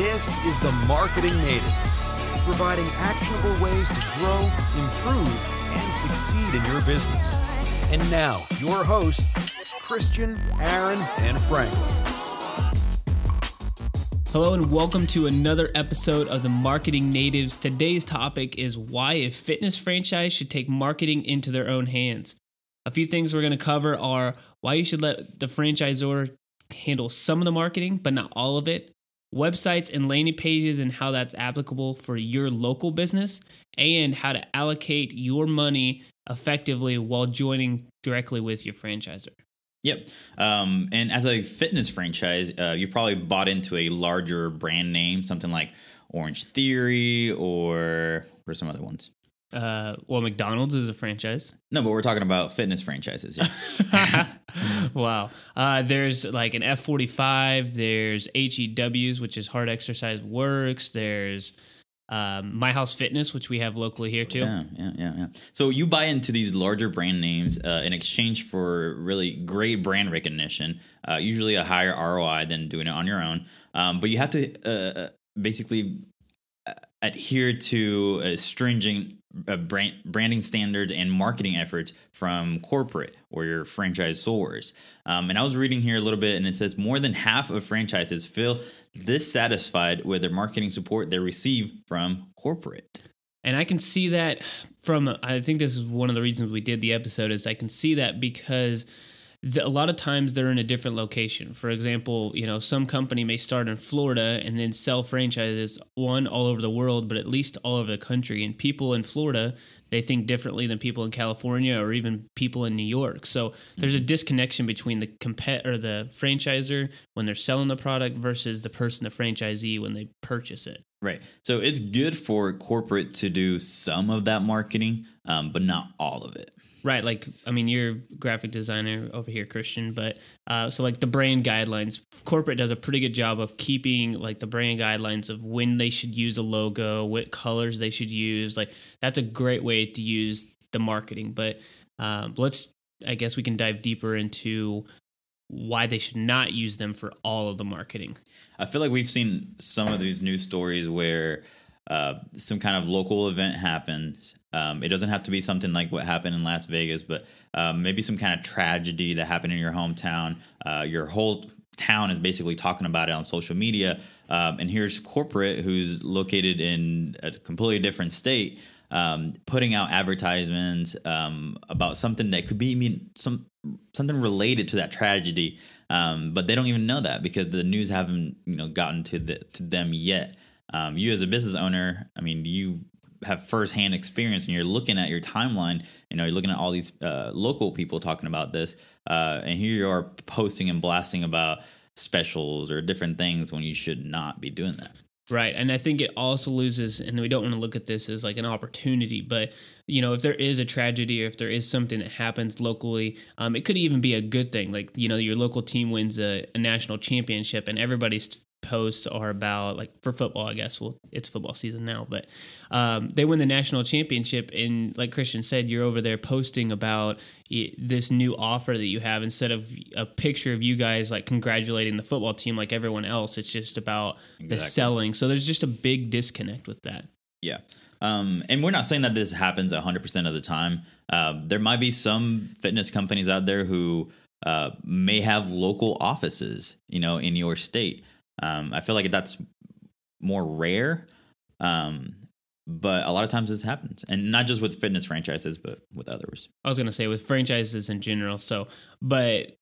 This is the Marketing Natives, providing actionable ways to grow, improve, and succeed in your business. And now, your hosts, Christian, Aaron, and Franklin. Hello and welcome to another episode of the Marketing Natives. Today's topic is why a fitness franchise should take marketing into their own hands. A few things we're going to cover are why you should let the franchisor handle some of the marketing, but not all of it, websites and landing pages and how that's applicable for your local business, and how to allocate your money effectively while joining directly with your franchisor. Yep. Um, and as a fitness franchise, uh, you probably bought into a larger brand name, something like Orangetheory or what are some other ones? Uh, well, McDonald's is a franchise. No, but we're talking about fitness franchises. Yeah. wow. Uh, there's like an F45. There's HEWs, which is Hard Exercise Works. There's um, My House Fitness, which we have locally here too. Yeah, yeah, yeah, yeah. So you buy into these larger brand names uh, in exchange for really great brand recognition, uh, usually a higher ROI than doing it on your own. Um, but you have to uh, basically uh, adhere to a stringent uh, brand, branding standards and marketing efforts from corporate or your franchisors. Um, and I was reading here a little bit, and it says more than half of franchises feel dissatisfied with their marketing support they receive from corporate. And I can see that from, I think this is one of the reasons we did the episode, is I can see that because the, a lot of times they're in a different location. For example, you know, some company may start in Florida and then sell franchises one all over the world, but at least all over the country. And people in Florida, they think differently than people in California or even people in New York. So there's a disconnection between the compet or the franchisor when they're selling the product versus the person, the franchisee, when they purchase it. Right. So it's good for corporate to do some of that marketing, um, but not all of it. Right, like I mean, you're graphic designer over here, Christian, but uh, so like the brand guidelines, corporate does a pretty good job of keeping like the brand guidelines of when they should use a logo, what colors they should use. Like that's a great way to use the marketing. But um, let's, I guess, we can dive deeper into why they should not use them for all of the marketing. I feel like we've seen some of these news stories where uh, some kind of local event happens. Um, it doesn't have to be something like what happened in Las Vegas, but um, maybe some kind of tragedy that happened in your hometown. Uh, your whole town is basically talking about it on social media. Um, and here's corporate who's located in a completely different state. Um, putting out advertisements um, about something that could be mean, some something related to that tragedy, um, but they don't even know that because the news haven't you know gotten to the to them yet. Um, you as a business owner, I mean, you have firsthand experience and you're looking at your timeline, you know, you're looking at all these uh, local people talking about this, uh, and here you are posting and blasting about specials or different things when you should not be doing that. Right. And I think it also loses, and we don't want to look at this as like an opportunity, but, you know, if there is a tragedy or if there is something that happens locally, um, it could even be a good thing. Like, you know, your local team wins a, a national championship and everybody's posts are about like for football i guess. Well it's football season now but um, they win the national championship and like christian said you're over there posting about this new offer that you have instead of a picture of you guys like congratulating the football team like everyone else. It's just about exactly. the selling. So there's just a big disconnect with that. Yeah. Um, and we're not saying that this happens 100% of the time. Uh, there might be some fitness companies out there who uh, may have local offices you know in your state um, I feel like that's more rare, um, but a lot of times this happens, and not just with fitness franchises, but with others. I was gonna say with franchises in general. So, but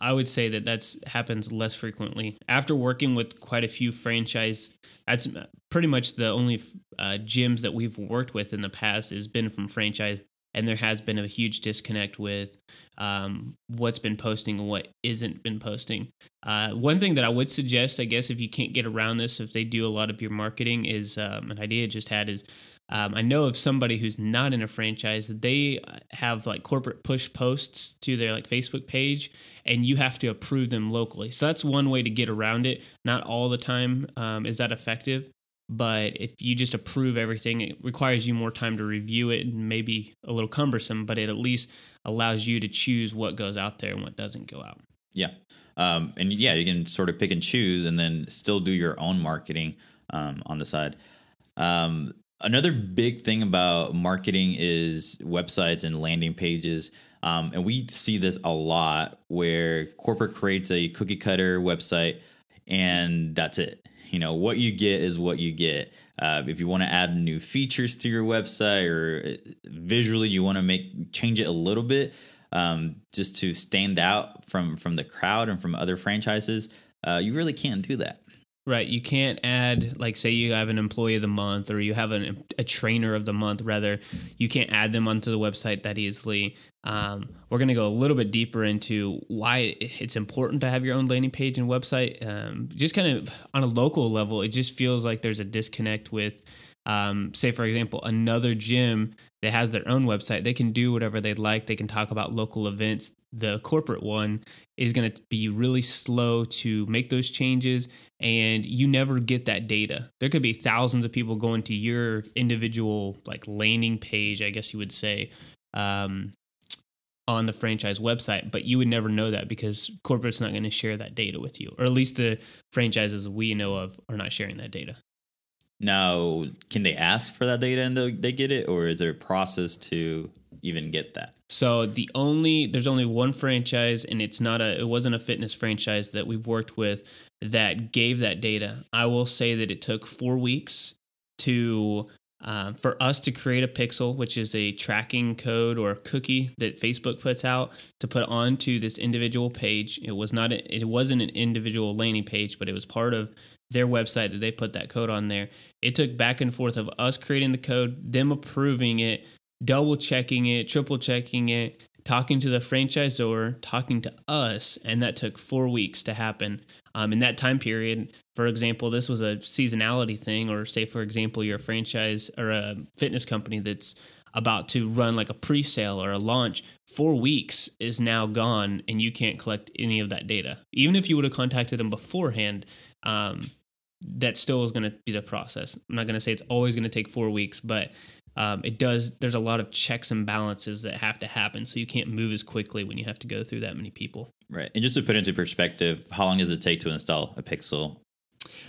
I would say that that's happens less frequently. After working with quite a few franchise, that's pretty much the only uh, gyms that we've worked with in the past has been from franchise and there has been a huge disconnect with um, what's been posting and what isn't been posting. Uh, one thing that I would suggest, I guess, if you can't get around this, if they do a lot of your marketing, is um, an idea I just had is. Um, I know of somebody who's not in a franchise that they have like corporate push posts to their like Facebook page, and you have to approve them locally. So that's one way to get around it. Not all the time um, is that effective, but if you just approve everything, it requires you more time to review it and maybe a little cumbersome, but it at least allows you to choose what goes out there and what doesn't go out. Yeah. Um, and yeah, you can sort of pick and choose, and then still do your own marketing um, on the side. Um, another big thing about marketing is websites and landing pages. Um, and we see this a lot where corporate creates a cookie cutter website and that's it. You know, what you get is what you get. Uh, if you want to add new features to your website or uh, visually you want to make change it a little bit um, just to stand out from from the crowd and from other franchises, uh, you really can't do that. Right. You can't add, like, say you have an employee of the month or you have an, a trainer of the month, rather, you can't add them onto the website that easily. Um, we're going to go a little bit deeper into why it's important to have your own landing page and website. Um, just kind of on a local level, it just feels like there's a disconnect with, um, say, for example, another gym that has their own website. They can do whatever they'd like, they can talk about local events. The corporate one is going to be really slow to make those changes and you never get that data. There could be thousands of people going to your individual like landing page, I guess you would say, um, on the franchise website, but you would never know that because corporate's not going to share that data with you, or at least the franchises we know of are not sharing that data. Now, can they ask for that data and they get it, or is there a process to even get that? So the only there's only one franchise, and it's not a it wasn't a fitness franchise that we've worked with that gave that data. I will say that it took four weeks to uh, for us to create a pixel, which is a tracking code or cookie that Facebook puts out to put onto this individual page. It was not a, it wasn't an individual landing page, but it was part of their website that they put that code on there. It took back and forth of us creating the code, them approving it, double checking it, triple checking it, talking to the franchisor, talking to us, and that took four weeks to happen. Um, in that time period, for example, this was a seasonality thing, or say, for example, you're a franchise or a fitness company that's about to run like a pre-sale or a launch four weeks is now gone and you can't collect any of that data even if you would have contacted them beforehand um, that still is going to be the process. I'm not going to say it's always going to take four weeks but um, it does there's a lot of checks and balances that have to happen so you can't move as quickly when you have to go through that many people. Right and just to put into perspective how long does it take to install a pixel?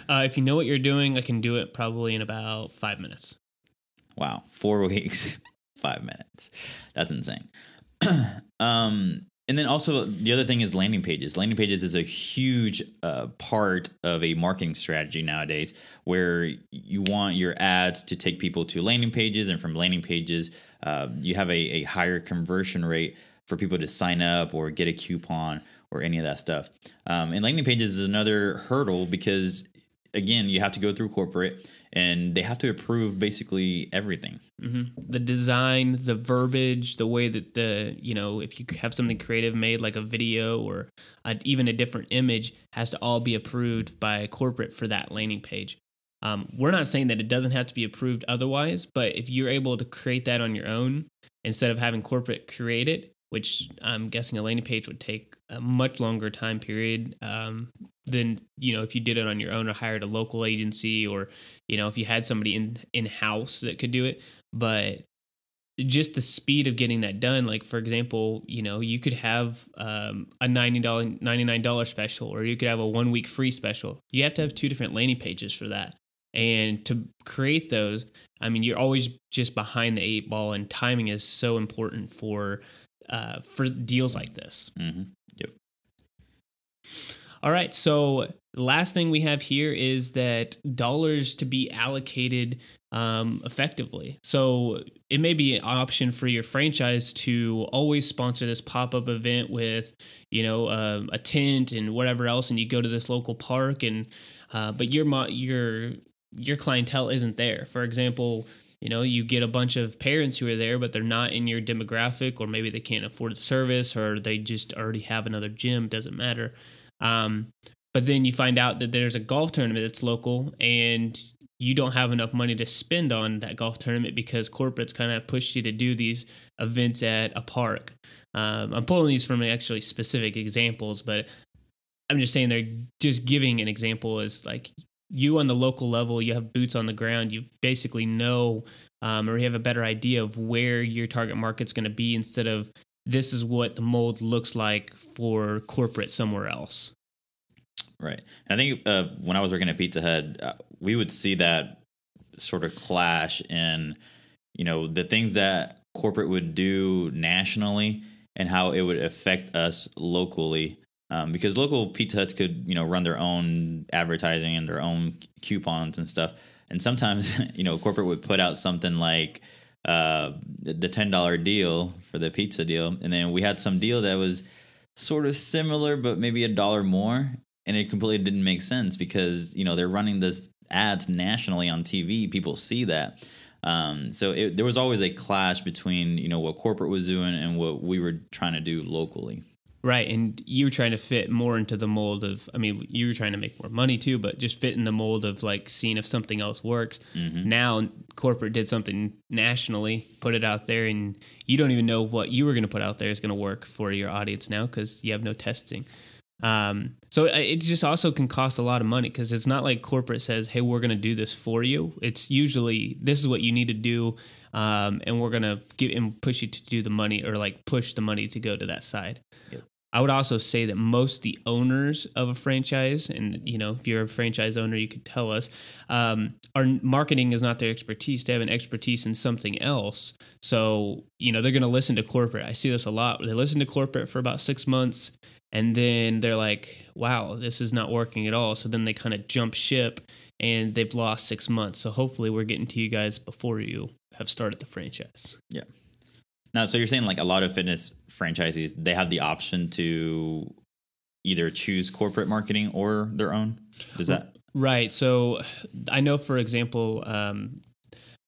Uh, if you know what you're doing i can do it probably in about five minutes. Wow four weeks five minutes. That's insane. Um and then also the other thing is landing pages. Landing pages is a huge uh, part of a marketing strategy nowadays, where you want your ads to take people to landing pages, and from landing pages, uh, you have a, a higher conversion rate for people to sign up or get a coupon or any of that stuff. Um, and landing pages is another hurdle because again, you have to go through corporate and they have to approve basically everything. Mm-hmm. The design, the verbiage, the way that the, you know, if you have something creative made like a video or a, even a different image, has to all be approved by corporate for that landing page. Um, we're not saying that it doesn't have to be approved otherwise, but if you're able to create that on your own instead of having corporate create it, which I'm guessing a landing page would take a much longer time period um, than you know if you did it on your own or hired a local agency or you know if you had somebody in in house that could do it. But just the speed of getting that done, like for example, you know you could have um, a ninety dollar ninety nine dollar special, or you could have a one week free special. You have to have two different landing pages for that. And to create those, I mean, you're always just behind the eight ball, and timing is so important for uh, for deals like this. Mm-hmm. Yep. All right. So the last thing we have here is that dollars to be allocated um, effectively. So it may be an option for your franchise to always sponsor this pop up event with, you know, uh, a tent and whatever else, and you go to this local park, and uh, but your your your clientele isn't there. For example, you know you get a bunch of parents who are there but they're not in your demographic or maybe they can't afford the service or they just already have another gym doesn't matter. Um, but then you find out that there's a golf tournament that's local and you don't have enough money to spend on that golf tournament because corporates kind of push you to do these events at a park. Um, i'm pulling these from actually specific examples but i'm just saying they're just giving an example as like you on the local level, you have boots on the ground. You basically know, um, or you have a better idea of where your target market's going to be instead of this is what the mold looks like for corporate somewhere else. Right. And I think uh, when I was working at Pizza Hut, uh, we would see that sort of clash in, you know, the things that corporate would do nationally and how it would affect us locally. Um, because local Pizza Huts could, you know, run their own advertising and their own coupons and stuff. And sometimes, you know, corporate would put out something like uh, the ten dollar deal for the pizza deal, and then we had some deal that was sort of similar, but maybe a dollar more, and it completely didn't make sense because you know they're running this ads nationally on TV. People see that. Um, so it, there was always a clash between you know what corporate was doing and what we were trying to do locally. Right, and you were trying to fit more into the mold of. I mean, you were trying to make more money too, but just fit in the mold of like seeing if something else works. Mm-hmm. Now, corporate did something nationally, put it out there, and you don't even know what you were going to put out there is going to work for your audience now because you have no testing. Um, so it just also can cost a lot of money because it's not like corporate says, "Hey, we're going to do this for you." It's usually this is what you need to do, um, and we're going to give and push you to do the money or like push the money to go to that side. Yep. I would also say that most the owners of a franchise, and you know, if you're a franchise owner, you could tell us, um, our marketing is not their expertise. They have an expertise in something else. So you know, they're going to listen to corporate. I see this a lot. They listen to corporate for about six months, and then they're like, "Wow, this is not working at all." So then they kind of jump ship, and they've lost six months. So hopefully, we're getting to you guys before you have started the franchise. Yeah. Now, so you're saying like a lot of fitness franchisees, they have the option to either choose corporate marketing or their own. Does that? Right. So I know, for example, um,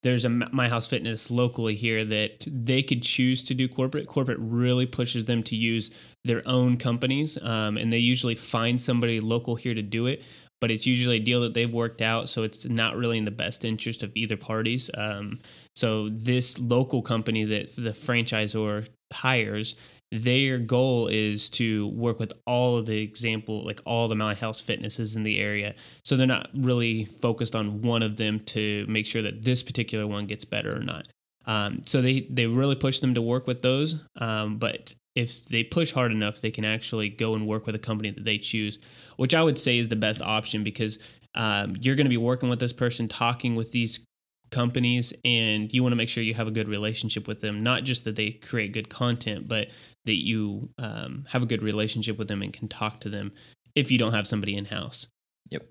there's a My House Fitness locally here that they could choose to do corporate. Corporate really pushes them to use their own companies, um, and they usually find somebody local here to do it. But it's usually a deal that they've worked out, so it's not really in the best interest of either parties. Um, so this local company that the franchisor hires, their goal is to work with all of the example, like all the My House Fitnesses in the area. So they're not really focused on one of them to make sure that this particular one gets better or not. Um, so they they really push them to work with those. Um, but if they push hard enough, they can actually go and work with a company that they choose, which I would say is the best option because um, you're going to be working with this person, talking with these companies, and you want to make sure you have a good relationship with them. Not just that they create good content, but that you um, have a good relationship with them and can talk to them if you don't have somebody in house. Yep.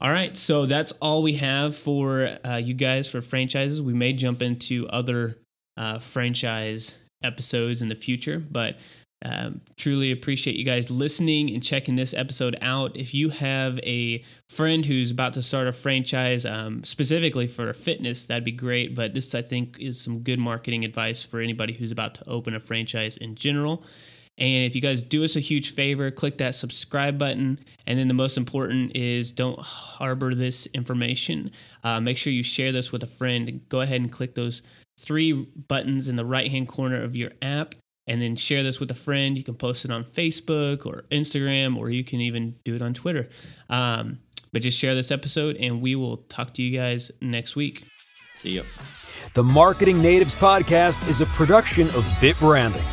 All right, so that's all we have for uh, you guys for franchises. We may jump into other uh, franchise episodes in the future, but um, truly appreciate you guys listening and checking this episode out. If you have a friend who's about to start a franchise um, specifically for fitness, that'd be great. But this, I think, is some good marketing advice for anybody who's about to open a franchise in general. And if you guys do us a huge favor, click that subscribe button. And then the most important is don't harbor this information. Uh, make sure you share this with a friend. Go ahead and click those three buttons in the right hand corner of your app and then share this with a friend. You can post it on Facebook or Instagram, or you can even do it on Twitter. Um, but just share this episode, and we will talk to you guys next week. See you. The Marketing Natives Podcast is a production of Bit Branding.